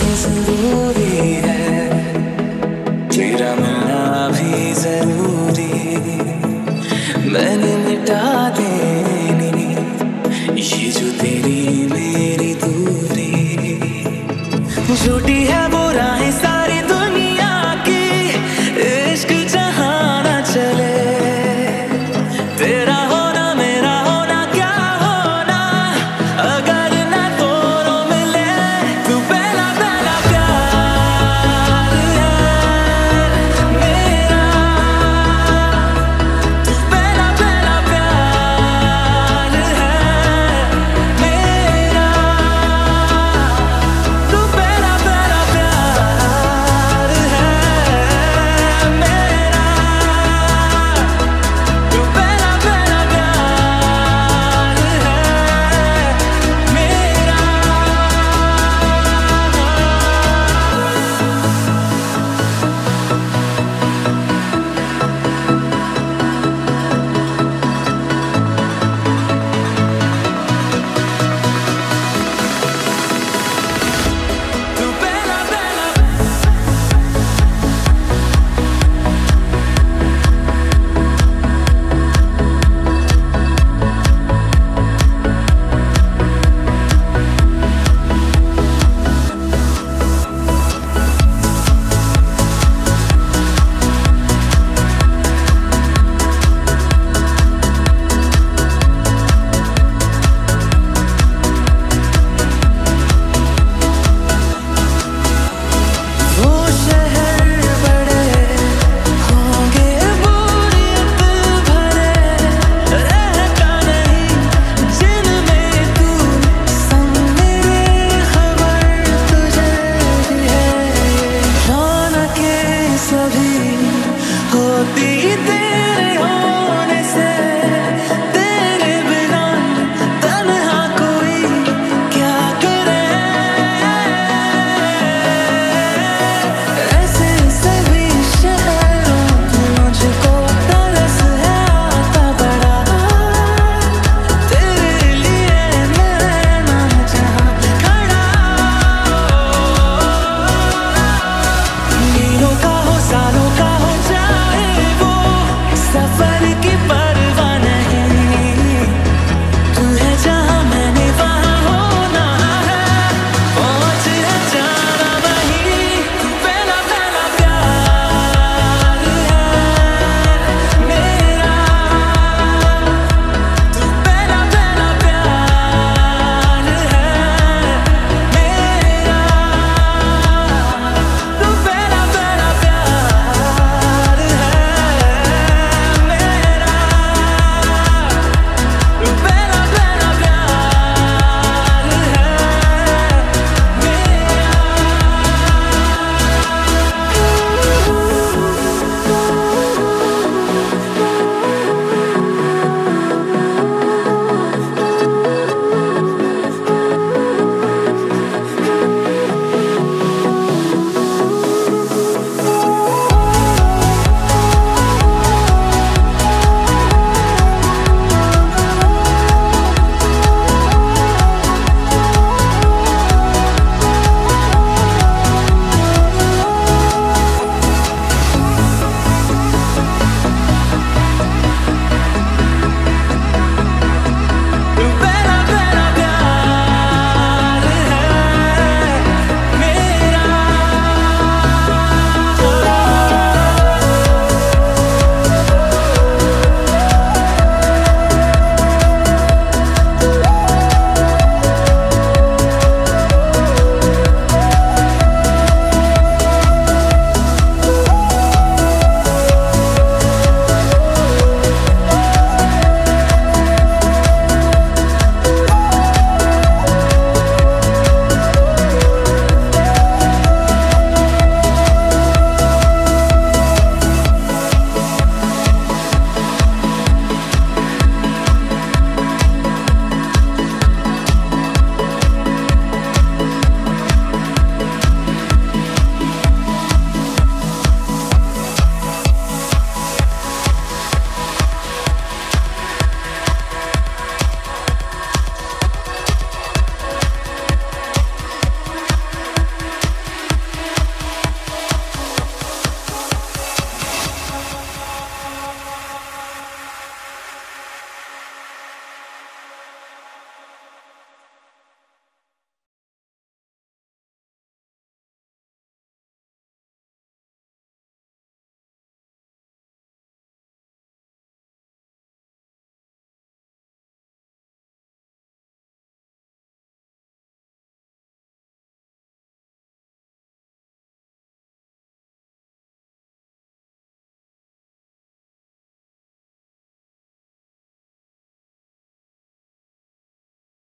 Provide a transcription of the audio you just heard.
तो ज़रूरी है। तेरा मिलना भी ज़रूरी मैंने